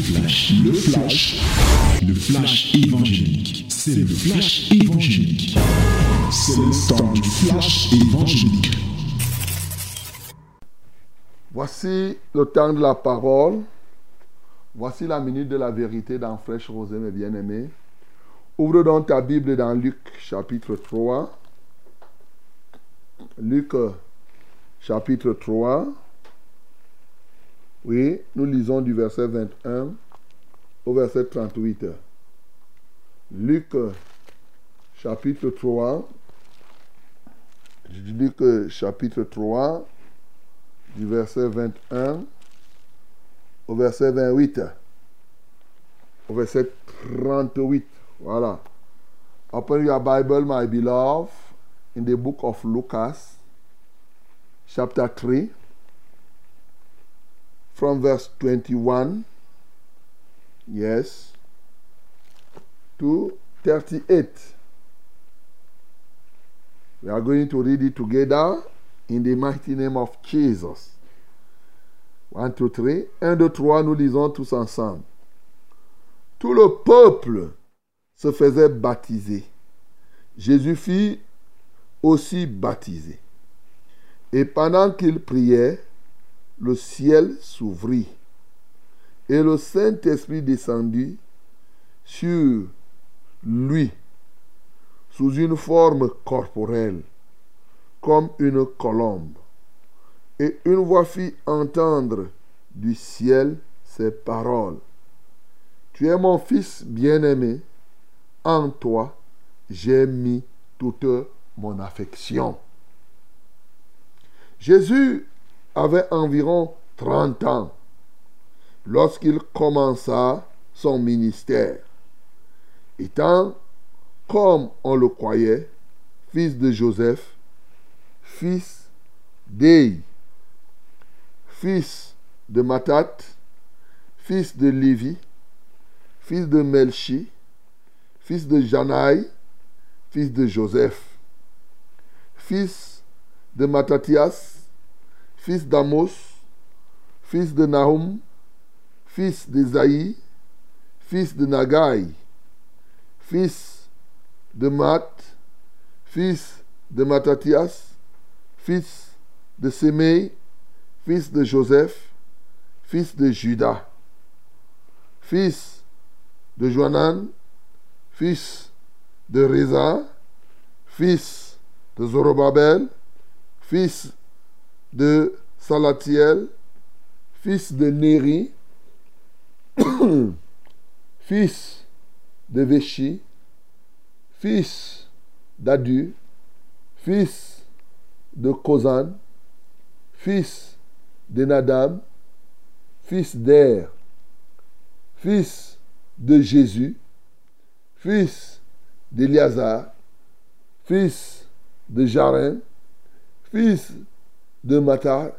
flash, le flash, le flash évangélique. C'est le flash évangélique. C'est le temps du flash évangélique. Voici le temps de la parole. Voici la minute de la vérité dans Fraîche Rosée, mes bien-aimés. Ouvre donc ta Bible dans Luc chapitre 3. Luc chapitre 3. Oui, nous lisons du verset 21 au verset 38. Luc chapitre 3. Luc chapitre 3 du verset 21 au verset 28. Au verset 38. Voilà. Open your Bible, my beloved, in the book of Lucas, chapter 3, from verse 21. Yes. To 38. We are going to read it together in the mighty name of Jesus. 1, 2, 3. 1, 2, 3, nous lisons tous ensemble. Tout le peuple se faisait baptiser. Jésus fit aussi baptiser. Et pendant qu'il priait, le ciel s'ouvrit. Et le Saint-Esprit descendit sur lui sous une forme corporelle, comme une colombe. Et une voix fit entendre du ciel ces paroles. Tu es mon fils bien-aimé, en toi j'ai mis toute mon affection. Jésus avait environ 30 ans lorsqu'il commença son ministère. Étant, comme on le croyait, fils de Joseph, fils d'Ei, fils de Matat, fils de Lévi, fils de Melchi, fils de Janaï, fils de Joseph, fils de Mattathias, fils d'Amos, fils de Nahum, fils d'Esaïe, fils de Nagai, fils de Mat, fils de Mattathias, fils de Semei, fils de Joseph, fils de Judas, fils de Joanan, fils de Reza, fils de Zorobabel, fils de Salatiel, fils de Néri, fils de Véchi, fils d'Adu, fils de Kozan, fils de Nadab, fils d'Er, fils de Jésus, fils d'Eliazar, fils de Jarin, fils de Matar,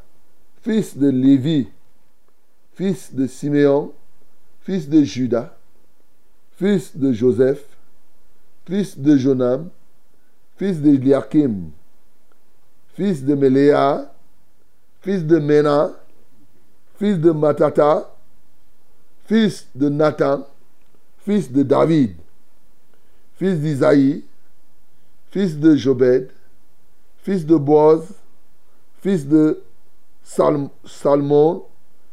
fils de Lévi, fils de Siméon, fils de Judas, fils de Joseph, fils de Jonam, fils de Eliakim, fils de Meléa, fils de Mena, fils de Matata, fils de Nathan, fils de David, fils d'Isaïe, fils de Jobed, fils de Boaz, fils de Salmon,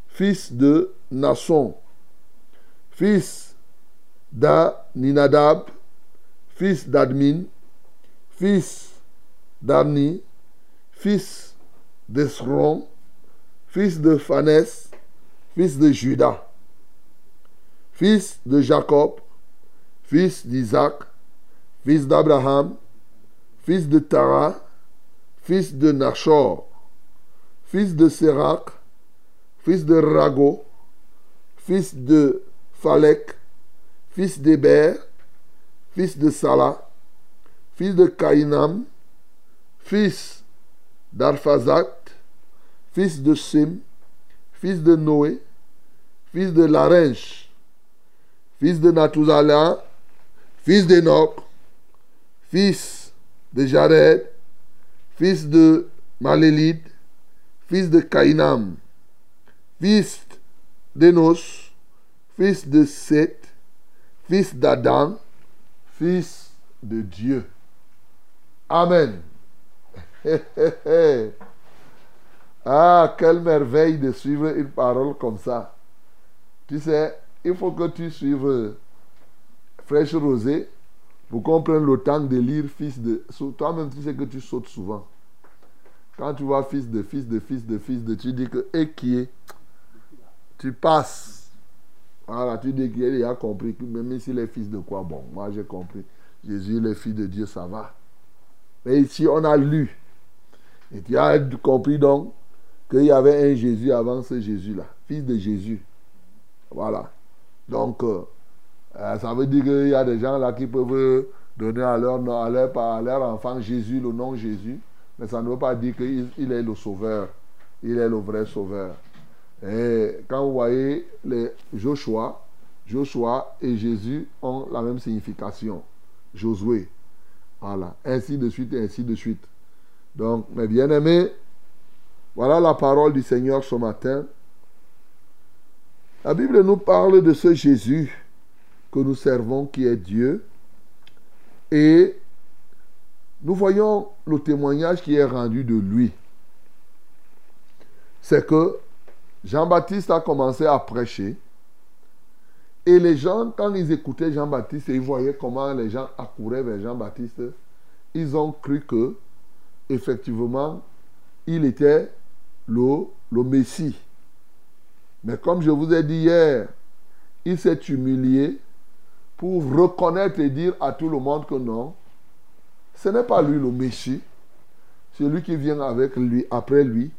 fils de Nasson, fils d'Aninadab, fils d'Admin, fils d'Arni, fils d'Esron, fils de Phanès, fils de Judas, fils de Jacob, fils d'Isaac, fils d'Abraham, fils de Tara, fils de Nachor, fils de Sérac, fils de Rago, fils de Phalek, fils d'Héber, fils de Salah, fils de Caïnam, fils d'Arphazat, fils de Sim, fils de Noé, fils de Larenche, fils de Natuzala, fils d'Enoch, fils de Jared, fils de Malélide, fils de Caïnam, fils d'Enos, fils de Seth, fils d'Adam, fils de Dieu. Amen. ah, quelle merveille de suivre une parole comme ça. Tu sais, il faut que tu suives Fraîche Rosée pour qu'on prenne le temps de lire fils de... Toi-même, tu sais que tu sautes souvent. Quand tu vois fils de fils de fils de fils de, tu dis que et qui est? Tu passes. Voilà, tu dis qu'il a compris même s'il est fils de quoi, bon, moi j'ai compris. Jésus, le fils de Dieu, ça va. Mais ici, on a lu. Et tu as compris donc qu'il y avait un Jésus avant ce Jésus-là, fils de Jésus. Voilà. Donc, euh, euh, ça veut dire qu'il y a des gens là qui peuvent donner à à à leur enfant Jésus le nom Jésus, mais ça ne veut pas dire qu'il est le sauveur. Il est le vrai sauveur. Et quand vous voyez les Joshua, Joshua et Jésus ont la même signification. Josué. Voilà. Ainsi de suite, ainsi de suite. Donc, mes bien-aimés, voilà la parole du Seigneur ce matin. La Bible nous parle de ce Jésus que nous servons qui est Dieu. Et nous voyons le témoignage qui est rendu de lui. C'est que Jean-Baptiste a commencé à prêcher. Et les gens, quand ils écoutaient Jean-Baptiste et ils voyaient comment les gens accouraient vers Jean-Baptiste, ils ont cru que, effectivement, il était le, le Messie. Mais comme je vous ai dit hier, il s'est humilié pour reconnaître et dire à tout le monde que non, ce n'est pas lui le Messie. Celui qui vient avec lui, après lui,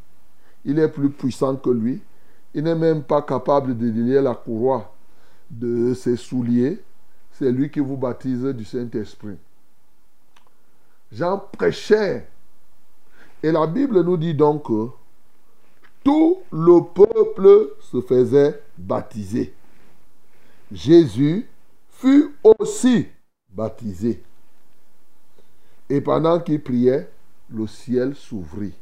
il est plus puissant que lui. Il n'est même pas capable de délier la courroie de ses souliers. C'est lui qui vous baptise du Saint-Esprit. Jean prêchait. Et la Bible nous dit donc que tout le peuple se faisait baptiser. Jésus fut aussi baptisé. Et pendant qu'il priait, le ciel s'ouvrit.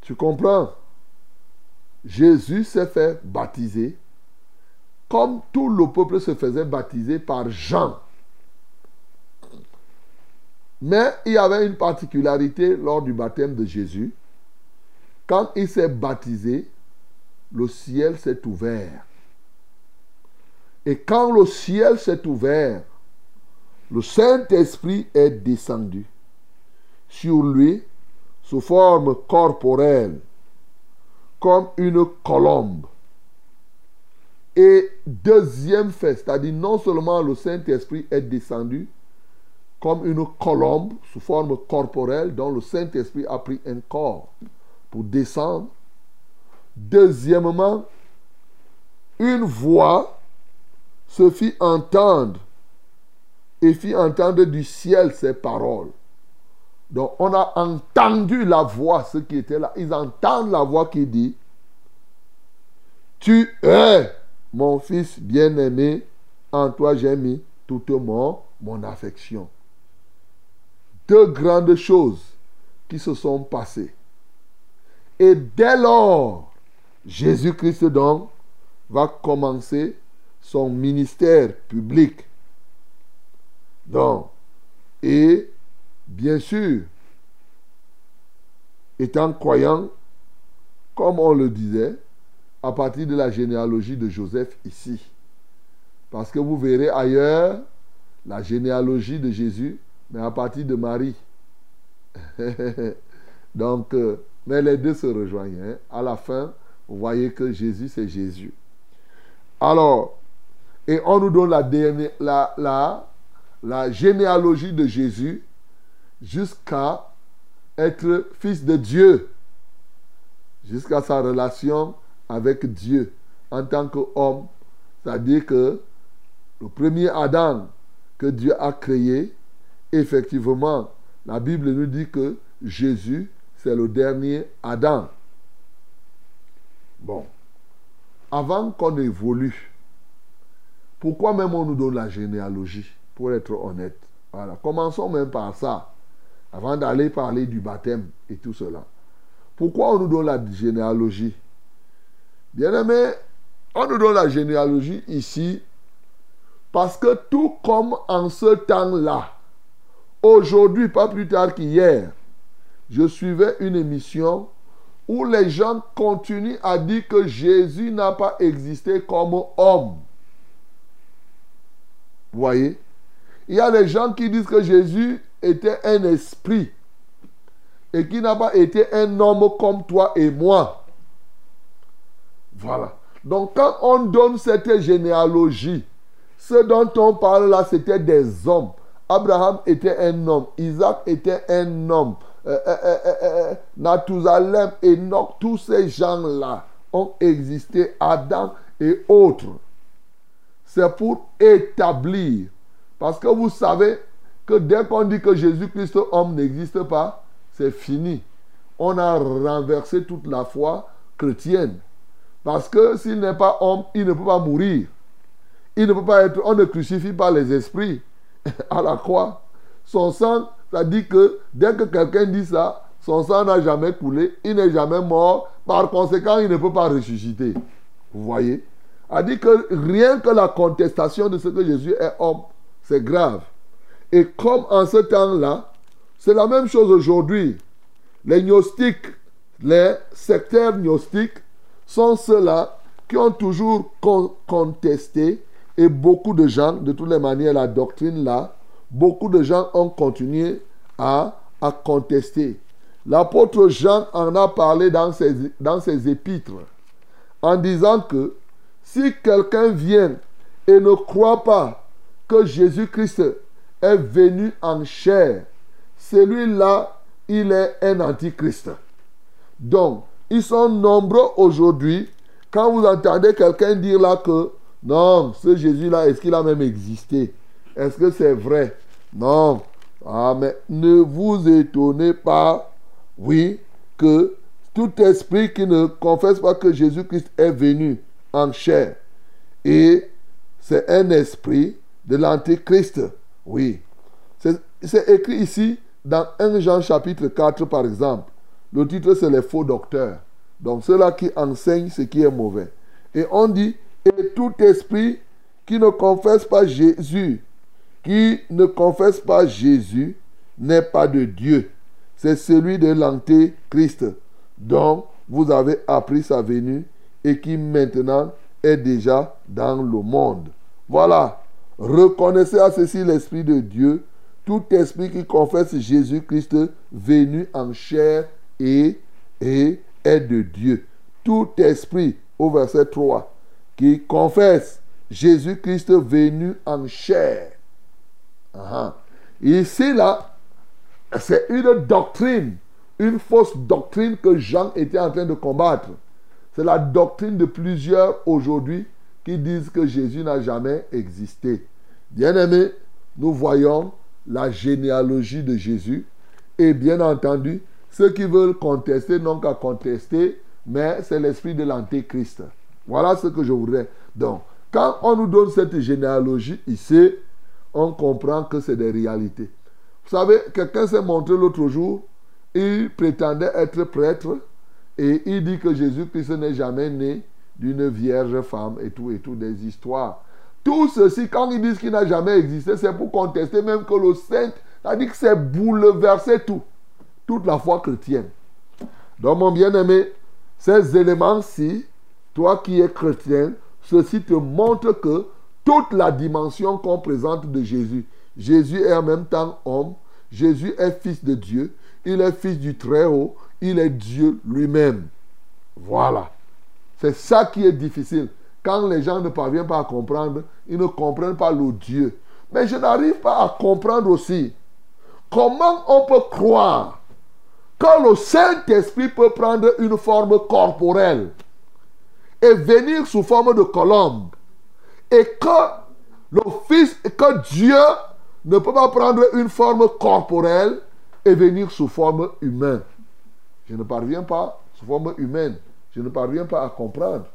Tu comprends? Jésus s'est fait baptiser comme tout le peuple se faisait baptiser par Jean. Mais il y avait une particularité lors du baptême de Jésus. Quand il s'est baptisé, le ciel s'est ouvert. Et quand le ciel s'est ouvert, le Saint-Esprit est descendu sur lui sous forme corporelle, comme une colombe. Et deuxième fait, c'est-à-dire non seulement le Saint-Esprit est descendu comme une colombe sous forme corporelle dont le Saint-Esprit a pris un corps pour descendre. Deuxièmement, une voix se fit entendre et fit entendre du ciel ces paroles. Donc on a entendu la voix, ceux qui étaient là, ils entendent la voix qui dit, tu es mon fils bien-aimé, en toi j'ai mis toute mon, mon affection. Deux grandes choses qui se sont passées. Et dès lors, Jésus-Christ donc va commencer son ministère public. Donc, et bien sûr, étant croyant, comme on le disait, à partir de la généalogie de Joseph ici. Parce que vous verrez ailleurs la généalogie de Jésus, mais à partir de Marie. Donc, euh, mais les deux se rejoignent. Hein. À la fin, vous voyez que Jésus, c'est Jésus. Alors, et on nous donne la, la, la, généalogie de Jésus jusqu'à être fils de Dieu, jusqu'à sa relation avec Dieu en tant qu'homme. C'est-à-dire que le premier Adam que Dieu a créé, effectivement, la Bible nous dit que Jésus, c'est le dernier Adam. Bon, avant qu'on évolue, pourquoi même on nous donne la généalogie? Pour être honnête. Voilà. Commençons même par ça. Avant d'aller parler du baptême et tout cela. Pourquoi on nous donne la généalogie? Bien aimé, on nous donne la généalogie ici parce que tout comme en ce temps-là, aujourd'hui, pas plus tard qu'hier, je suivais une émission où les gens continuent à dire que Jésus n'a pas existé comme homme. Vous voyez? Il y a des gens qui disent que Jésus était un esprit et qui n'a pas été un homme comme toi et moi. Voilà. Donc quand on donne cette généalogie, ce dont on parle là, c'était des hommes. Abraham était un homme, Isaac était un homme, euh, euh, euh, Enoch, tous ces gens-là ont existé, Adam et autres. C'est pour établir. Parce que vous savez que dès qu'on dit que Jésus-Christ homme n'existe pas, c'est fini. On a renversé toute la foi chrétienne. Parce que s'il n'est pas homme, il ne peut pas mourir. Il ne peut pas être. On ne crucifie pas les esprits à la croix. Son sang, ça dit que dès que quelqu'un dit ça, son sang n'a jamais coulé, il n'est jamais mort. Par conséquent, il ne peut pas ressusciter. Vous voyez? A dit que rien que la contestation de ce que Jésus est homme, c'est grave. Et comme en ce temps-là, c'est la même chose aujourd'hui. Les gnostiques, les sectaires gnostiques sont ceux-là qui ont toujours contesté et beaucoup de gens, de toutes les manières, la doctrine là, beaucoup de gens ont continué à, à contester. L'apôtre Jean en a parlé dans ses, dans ses épîtres en disant que si quelqu'un vient et ne croit pas que Jésus-Christ est venu en chair, celui-là, il est un antichrist. Donc, ils sont nombreux aujourd'hui. Quand vous entendez quelqu'un dire là que non, ce Jésus-là, est-ce qu'il a même existé? Est-ce que c'est vrai? Non. Ah, mais ne vous étonnez pas, oui, que tout esprit qui ne confesse pas que Jésus-Christ est venu en chair, et c'est un esprit de l'Antéchrist. Oui. C'est écrit ici dans 1 Jean chapitre 4, par exemple. Le titre, c'est les faux docteurs. Donc, ceux-là qui enseignent ce qui est mauvais. Et on dit, et tout esprit qui ne confesse pas Jésus, qui ne confesse pas Jésus, n'est pas de Dieu. C'est celui de l'antéchrist, dont vous avez appris sa venue et qui maintenant est déjà dans le monde. Voilà. Reconnaissez à ceci l'Esprit de Dieu, tout esprit qui confesse Jésus-Christ venu en chair et, est de Dieu. Tout esprit, au verset 3, qui confesse Jésus-Christ venu en chair. Ici, là, c'est une doctrine, une fausse doctrine que Jean était en train de combattre. C'est la doctrine de plusieurs aujourd'hui qui disent que Jésus n'a jamais existé. Bien aimé, nous voyons la généalogie de Jésus. Et bien entendu, ceux qui veulent contester n'ont qu'à contester, mais c'est l'esprit de l'antéchrist. Voilà ce que je voudrais. Donc, quand on nous donne cette généalogie ici, on comprend que c'est des réalités. Vous savez, quelqu'un s'est montré l'autre jour, il prétendait être prêtre et il dit que Jésus-Christ n'est jamais né d'une vierge femme et tout, et tout, des histoires. Tout ceci, quand ils disent qu'il n'a jamais existé, c'est pour contester même que le saint a dit que c'est bouleversé tout, toute la foi chrétienne. Donc, mon bien-aimé, ces éléments-ci toi qui es chrétien, ceci te montre que toute la dimension qu'on présente de Jésus, Jésus est en même temps homme, Jésus est fils de Dieu, il est fils du Très-Haut, il est Dieu lui-même. Voilà. C'est ça qui est difficile. Quand les gens ne parviennent pas à comprendre, ils ne comprennent pas le Dieu. Mais je n'arrive pas à comprendre aussi comment on peut croire que le Saint-Esprit peut prendre une forme corporelle et venir sous forme de colombe. Et que le Fils, que Dieu ne peut pas prendre une forme corporelle et venir sous forme humaine. Je ne parviens pas sous forme humaine. Je ne parviens pas à comprendre.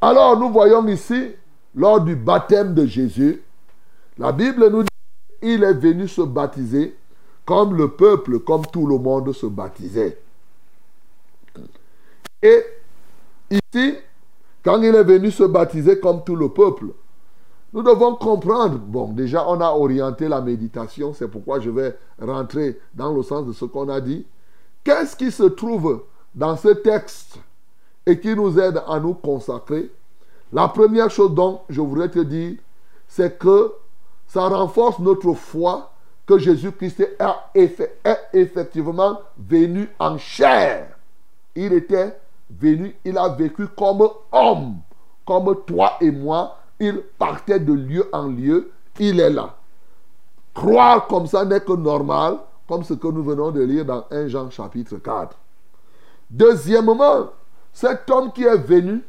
Alors nous voyons ici, lors du baptême de Jésus, la Bible nous dit qu'il est venu se baptiser comme le peuple, comme tout le monde se baptisait. Et Ici, quand il est venu se baptiser comme tout le peuple, nous devons comprendre, bon, déjà on a orienté la méditation, c'est pourquoi je vais rentrer dans le sens de ce qu'on a dit. Qu'est-ce qui se trouve dans ce texte? Et qui nous aide à nous consacrer La première chose dont je voudrais te dire, c'est que ça renforce notre foi que Jésus-Christ est effectivement venu en chair. Il était venu, il a vécu comme homme, comme toi et moi, il partait de lieu en lieu, il est là. Croire comme ça n'est que normal, comme ce que nous venons de lire dans 1 Jean chapitre 4. Deuxièmement, cet homme qui est venu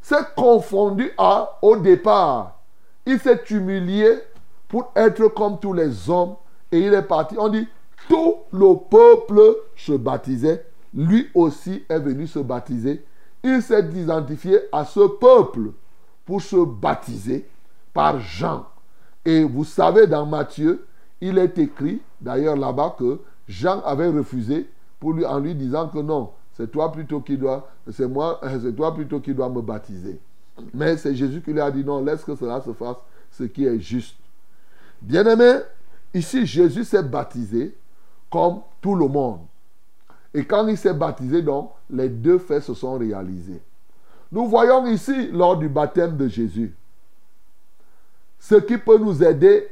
s'est confondu à, au départ. Il s'est humilié pour être comme tous les hommes et il est parti. On dit, tout le peuple se baptisait. Lui aussi est venu se baptiser. Il s'est identifié à ce peuple pour se baptiser par Jean. Et vous savez, dans Matthieu, il est écrit, d'ailleurs là-bas, que Jean avait refusé pour lui, en lui disant que non, c'est toi plutôt qui dois, c'est moi, c'est toi plutôt qui me baptiser. Mais c'est Jésus qui lui a dit non, laisse que cela se fasse, ce qui est juste. Bien-aimé, ici Jésus s'est baptisé comme tout le monde. Et quand il s'est baptisé, donc, les deux faits se sont réalisés. Nous voyons ici, lors du baptême de Jésus, ce qui peut nous aider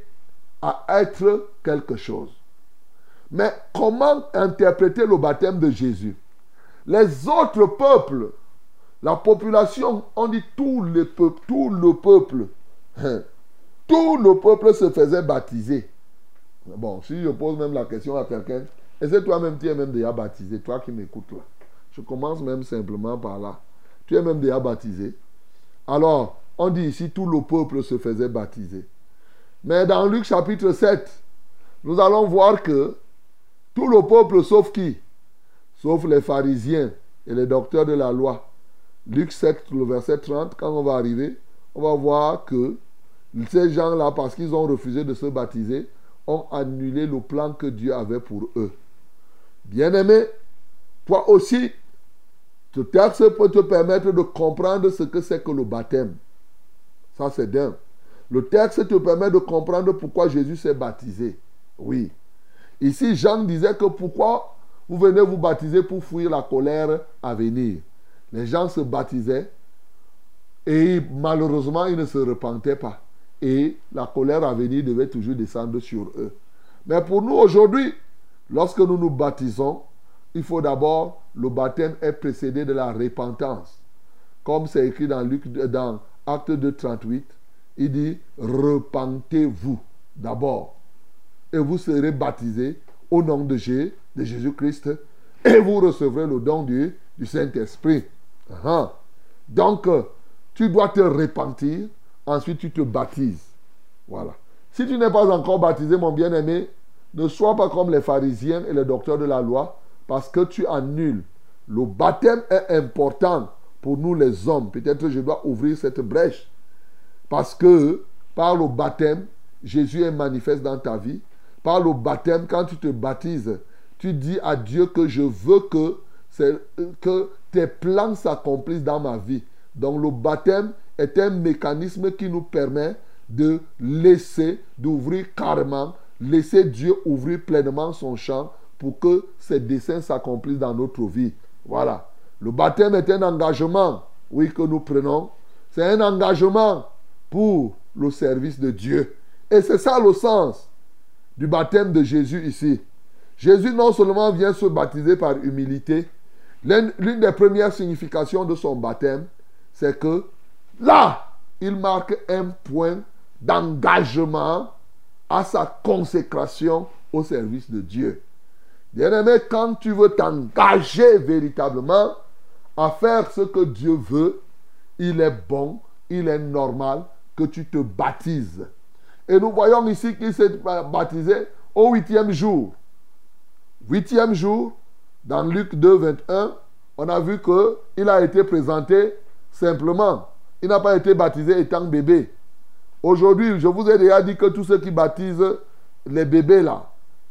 à être quelque chose. Mais comment interpréter le baptême de Jésus? Les autres peuples, la population, on dit tout le peuple, tout le peuple, hein, tout le peuple se faisait baptiser. Bon, si je pose même la question à quelqu'un, est-ce que toi-même tu es même déjà baptisé, toi qui m'écoutes là Je commence même simplement par là. Tu es même déjà baptisé. Alors, on dit ici, tout le peuple se faisait baptiser. Mais dans Luc chapitre 7, nous allons voir que tout le peuple, sauf qui? Sauf les pharisiens et les docteurs de la loi. Luc 7, le verset 30, quand on va arriver, on va voir que ces gens-là, parce qu'ils ont refusé de se baptiser, ont annulé le plan que Dieu avait pour eux. Bien-aimé, toi aussi, ce texte peut te permettre de comprendre ce que c'est que le baptême. Ça, c'est dingue. Le texte te permet de comprendre pourquoi Jésus s'est baptisé. Oui. Ici, Jean disait que pourquoi vous venez vous baptiser pour fuir la colère à venir. Les gens se baptisaient et malheureusement, ils ne se repentaient pas. Et la colère à venir devait toujours descendre sur eux. Mais pour nous aujourd'hui, lorsque nous nous baptisons, il faut d'abord, le baptême est précédé de la repentance. Comme c'est écrit dans, Luc, dans Acte 2, 38, il dit, repentez-vous d'abord. Et vous serez baptisés au nom de, Jésus-Christ. Et vous recevrez le don du, du Saint-Esprit. Donc, tu dois te repentir. Ensuite, tu te baptises. Voilà. Si tu n'es pas encore baptisé, mon bien-aimé, ne sois pas comme les pharisiens et les docteurs de la loi parce que tu annules. Le baptême est important pour nous les hommes. Peut-être je dois ouvrir cette brèche. Parce que par le baptême, Jésus est manifeste dans ta vie. Par le baptême, quand tu te baptises, tu dis à Dieu que je veux que, tes plans s'accomplissent dans ma vie. Donc le baptême est un mécanisme qui nous permet de laisser, d'ouvrir carrément, laisser Dieu ouvrir pleinement son champ pour que ces desseins s'accomplissent dans notre vie. Voilà. Le baptême est un engagement, oui, que nous prenons. C'est un engagement pour le service de Dieu. Et c'est ça le sens du baptême de Jésus ici. Jésus non seulement vient se baptiser par humilité, l'une des premières significations de son baptême, c'est que là, il marque un point d'engagement à sa consécration au service de Dieu. Bien-aimé, quand tu veux t'engager véritablement à faire ce que Dieu veut, il est bon, il est normal que tu te baptises. Et nous voyons ici qu'il s'est baptisé au huitième jour. Huitième jour, dans Luc 2, 21, on a vu qu'il a été présenté simplement. Il n'a pas été baptisé étant bébé. Aujourd'hui, je vous ai déjà dit que tous ceux qui baptisent les bébés là,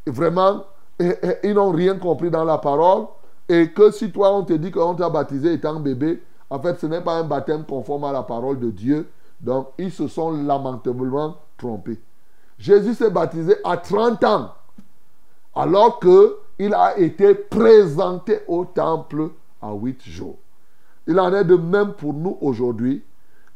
vraiment, ils n'ont rien compris dans la parole. Et que si toi, on te dit qu'on t'a baptisé étant bébé, En fait, ce n'est pas un baptême conforme à la parole de Dieu. Donc, ils se sont lamentablement trompés. Jésus s'est baptisé à 30 ans, alors qu'il a été présenté au temple à 8 jours. Il en est de même pour nous aujourd'hui.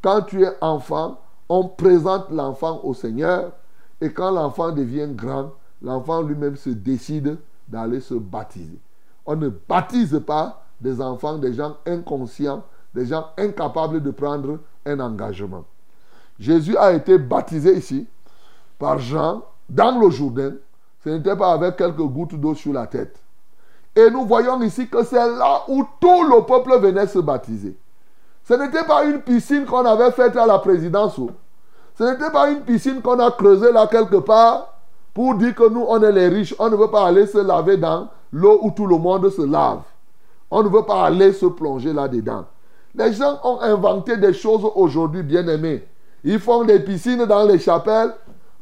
Quand tu es enfant, on présente l'enfant au Seigneur et quand l'enfant devient grand, l'enfant lui-même se décide d'aller se baptiser. On ne baptise pas des enfants, des gens inconscients, des gens incapables de prendre un engagement. Jésus a été baptisé ici par Jean dans le Jourdain. Ce n'était pas avec quelques gouttes d'eau sur la tête. Et nous voyons ici que c'est là où tout le peuple venait se baptiser. Ce n'était pas une piscine qu'on avait faite à la présidence. Ce n'était pas une piscine qu'on a creusée là quelque part pour dire que nous, on est les riches. On ne veut pas aller se laver dans l'eau où tout le monde se lave. On ne veut pas aller se plonger là-dedans. Les gens ont inventé des choses aujourd'hui, bien aimés. Ils font des piscines dans les chapelles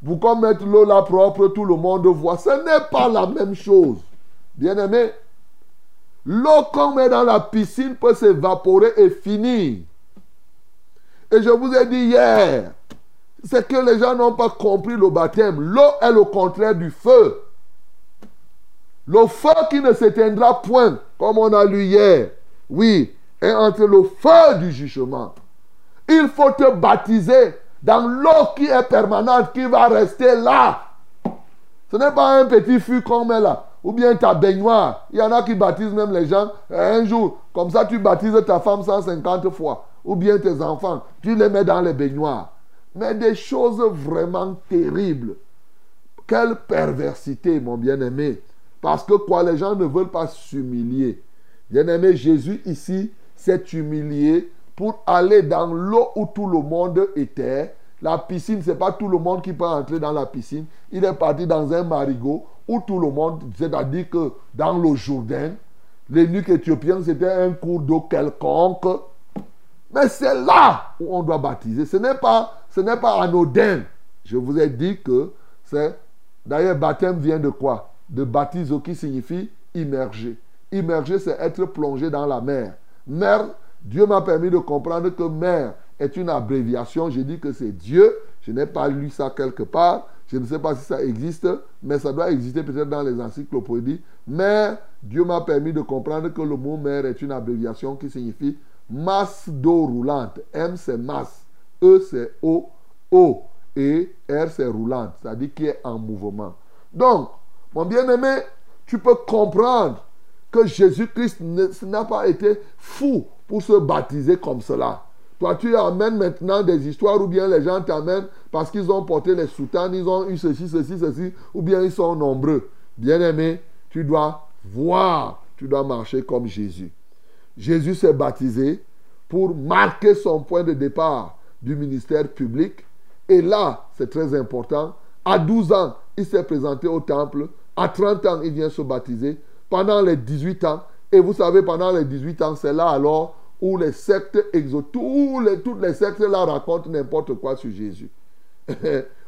pour qu'on mette l'eau là propre, tout le monde voit. Ce n'est pas la même chose. Bien aimé, l'eau qu'on met dans la piscine peut s'évaporer et finir. Et je vous ai dit hier, c'est que les gens n'ont pas compris le baptême. L'eau est le contraire du feu. Le feu qui ne s'éteindra point, comme on a lu hier, oui, est entre le feu du jugement. Il faut te baptiser dans l'eau qui est permanente, qui va rester là. Ce n'est pas un petit fût qu'on met là. Ou bien ta baignoire. Il y en a qui baptisent même les gens un jour. Comme ça, tu baptises ta femme 150 fois. Ou bien tes enfants. Tu les mets dans les baignoires. Mais des choses vraiment terribles. Quelle perversité, mon bien-aimé. Parce que quoi, les gens ne veulent pas s'humilier. Bien-aimé, Jésus ici s'est humilié pour aller dans l'eau où tout le monde était. La piscine, ce n'est pas tout le monde qui peut entrer dans la piscine. Il est parti dans un marigot où tout le monde, c'est-à-dire que dans le Jourdain, les nuques éthiopiens, c'était un cours d'eau quelconque. Mais c'est là où on doit baptiser. Ce n'est pas, ce n'est pas anodin. Je vous ai dit que c'est. D'ailleurs, baptême vient de quoi? De baptiser qui signifie immerger. Immerger, c'est être plongé dans la mer. Mer, Dieu m'a permis de comprendre que mer est une abréviation. J'ai dit que c'est Dieu. Je n'ai pas lu ça quelque part. Je ne sais pas si ça existe, mais ça doit exister peut-être dans les encyclopédies. Mais Dieu m'a permis de comprendre que le mot mer est une abréviation qui signifie masse d'eau roulante. M c'est masse, E c'est eau, O et R c'est roulante, c'est-à-dire qui est en mouvement. Donc, mon bien-aimé, tu peux comprendre que Jésus-Christ n'a pas été fou pour se baptiser comme cela. Toi, tu amènes maintenant des histoires ou bien les gens t'amènent parce qu'ils ont porté les soutanes, ils ont eu ceci, ceci, ceci, ou bien ils sont nombreux. Bien-aimé, tu dois voir, tu dois marcher comme Jésus. Jésus s'est baptisé pour marquer son point de départ du ministère public. Et là, c'est très important, à 12 ans, il s'est présenté au temple. À 30 ans, il vient se baptiser. Pendant les 18 ans, et vous savez, pendant les 18 ans, c'est là alors où les sectes exotiques, les, toutes les sectes là racontent n'importe quoi sur Jésus.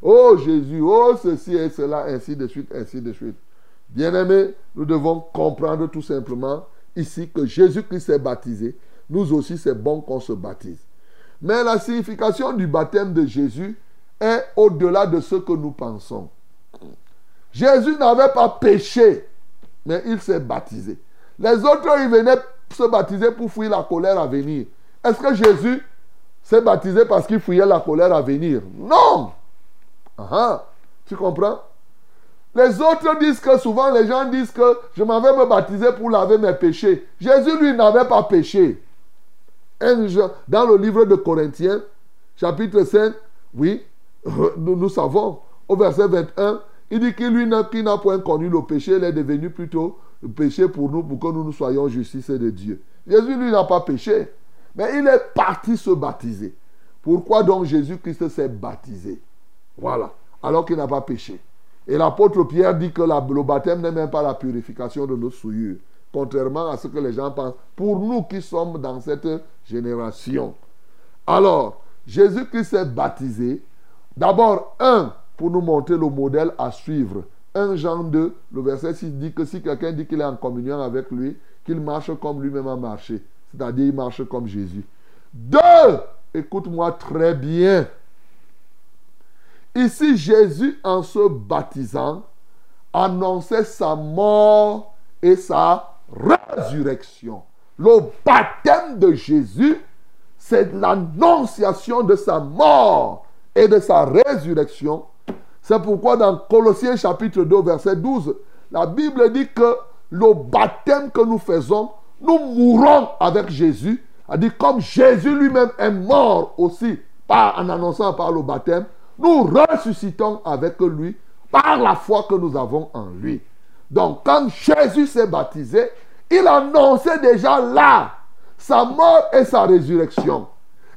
oh Jésus, oh ceci et cela, ainsi de suite, ainsi de suite. Bien-aimés, nous devons comprendre tout simplement ici que Jésus-Christ s'est baptisé. Nous aussi, c'est bon qu'on se baptise. Mais la signification du baptême de Jésus est au-delà de ce que nous pensons. Jésus n'avait pas péché, mais il s'est baptisé. Les autres, ils venaient se baptiser pour fuir la colère à venir. Est-ce que Jésus s'est baptisé parce qu'il fuyait la colère à venir? Non Tu comprends? Les autres disent que souvent les gens disent que je m'en vais me baptiser pour laver mes péchés. Jésus, lui, n'avait pas péché. Dans le livre de Corinthiens, chapitre 5, oui, nous, savons, au verset 21, il dit que lui n'a point connu le péché, il est devenu plutôt péché pour nous, pour que nous nous soyons justice de Dieu. Jésus, lui, n'a pas péché. Mais il est parti se baptiser. Pourquoi donc Jésus-Christ s'est baptisé? Voilà. Alors qu'il n'a pas péché. Et l'apôtre Pierre dit que le baptême n'est même pas la purification de nos souillures. Contrairement à ce que les gens pensent. Pour nous qui sommes dans cette génération. Alors, Jésus-Christ s'est baptisé. D'abord, un, pour nous montrer le modèle à suivre. 1 Jean 2, le verset 6 dit que si quelqu'un dit qu'il est en communion avec lui, qu'il marche comme lui-même a marché. c'est-à-dire il marche comme Jésus. Deux, écoute-moi très bien. Ici, Jésus, en se baptisant, annonçait sa mort et sa résurrection. Le baptême de Jésus, c'est l'annonciation de sa mort et de sa résurrection. C'est pourquoi dans Colossiens chapitre 2, verset 12, la Bible dit que le baptême que nous faisons, nous mourons avec Jésus. A dit comme Jésus lui-même est mort aussi en annonçant par le baptême, nous ressuscitons avec lui par la foi que nous avons en lui. Donc quand Jésus s'est baptisé, il annonçait déjà là sa mort et sa résurrection.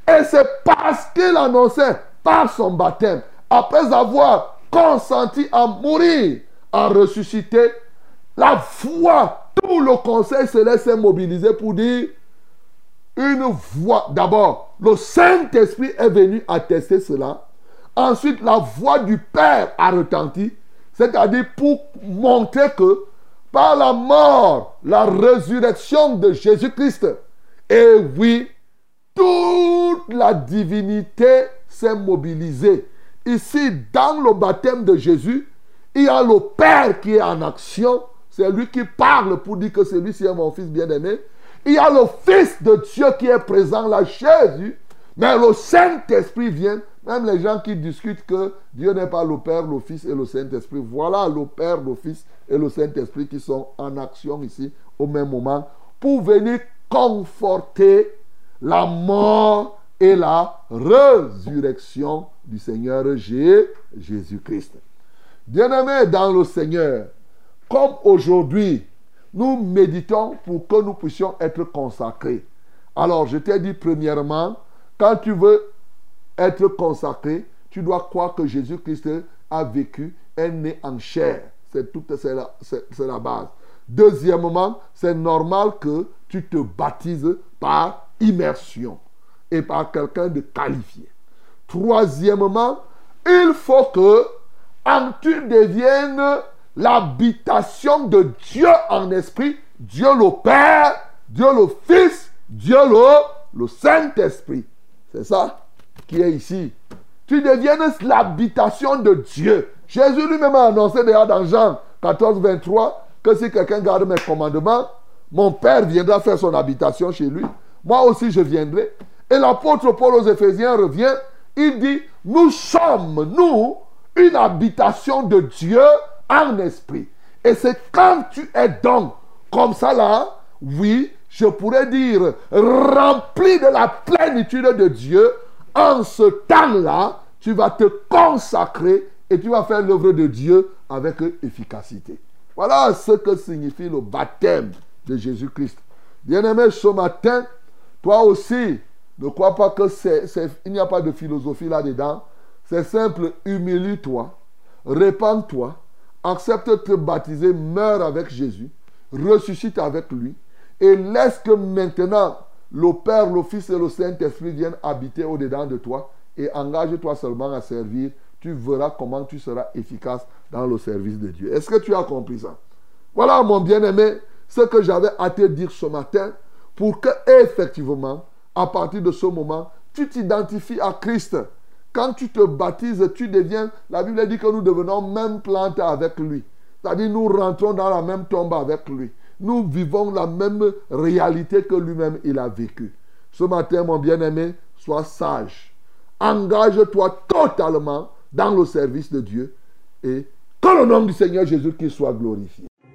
Et c'est parce qu'il annonçait par son baptême, après avoir consenti à mourir, à ressusciter, la foi, tout le conseil céleste est mobilisé pour dire une voix. D'abord, le Saint-Esprit est venu attester cela. Ensuite, la voix du Père a retenti, c'est-à-dire pour montrer que par la mort, la résurrection de Jésus-Christ, et oui, toute la divinité s'est mobilisée. Ici, dans le baptême de Jésus, il y a le Père qui est en action. C'est lui qui parle pour dire que celui-ci est mon fils bien-aimé. Il y a le Fils de Dieu qui est présent là, Jésus. Mais le Saint-Esprit vient même les gens qui discutent que Dieu n'est pas le Père, le Fils et le Saint-Esprit, voilà le Père, le Fils et le Saint-Esprit qui sont en action ici au même moment pour venir conforter la mort et la résurrection du Seigneur Jésus-Christ. Bien-aimés dans le Seigneur, comme aujourd'hui, nous méditons pour que nous puissions être consacrés. Alors, je t'ai dit premièrement, quand tu veux être consacré, tu dois croire que Jésus-Christ a vécu, est né en chair. C'est tout, c'est la, la base. Deuxièmement, c'est normal que tu te baptises par immersion et par quelqu'un de qualifié. Troisièmement, il faut que en tu deviennes l'habitation de Dieu en esprit, Dieu le Père, Dieu le Fils, Dieu le, le Saint-Esprit. C'est ça qui est ici. Tu deviennes l'habitation de Dieu. Jésus lui-même a annoncé déjà dans Jean 14, 23 que si quelqu'un garde mes commandements, mon Père viendra faire son habitation chez lui. Moi aussi, je viendrai. Et l'apôtre Paul aux Éphésiens revient. Il dit, nous sommes, nous, une habitation de Dieu en esprit. Et c'est quand tu es donc comme ça là, oui, je pourrais dire, rempli de la plénitude de Dieu, en ce temps-là, tu vas te consacrer et tu vas faire l'œuvre de Dieu avec efficacité. Voilà ce que signifie le baptême de Jésus-Christ. Bien-aimé, ce matin, toi aussi, ne crois pas que il n'y a pas de philosophie là-dedans. C'est simple, humilie-toi, répands-toi, accepte de te baptiser, meurs avec Jésus, ressuscite avec lui, et laisse que maintenant le Père, le Fils et le Saint-Esprit viennent habiter au-dedans de toi et engage-toi seulement à servir. Tu verras comment tu seras efficace dans le service de Dieu. Est-ce que tu as compris ça? Voilà, mon bien-aimé, ce que j'avais à te dire ce matin pour que, effectivement, à partir de ce moment, tu t'identifies à Christ. Quand tu te baptises, tu deviens, la Bible dit que nous devenons même plantes avec lui. C'est-à-dire, nous rentrons dans la même tombe avec lui nous vivons la même réalité que lui-même il a vécu. Ce matin, mon bien-aimé, sois sage. Engage-toi totalement dans le service de Dieu et que le nom du Seigneur Jésus-Christ soit glorifié.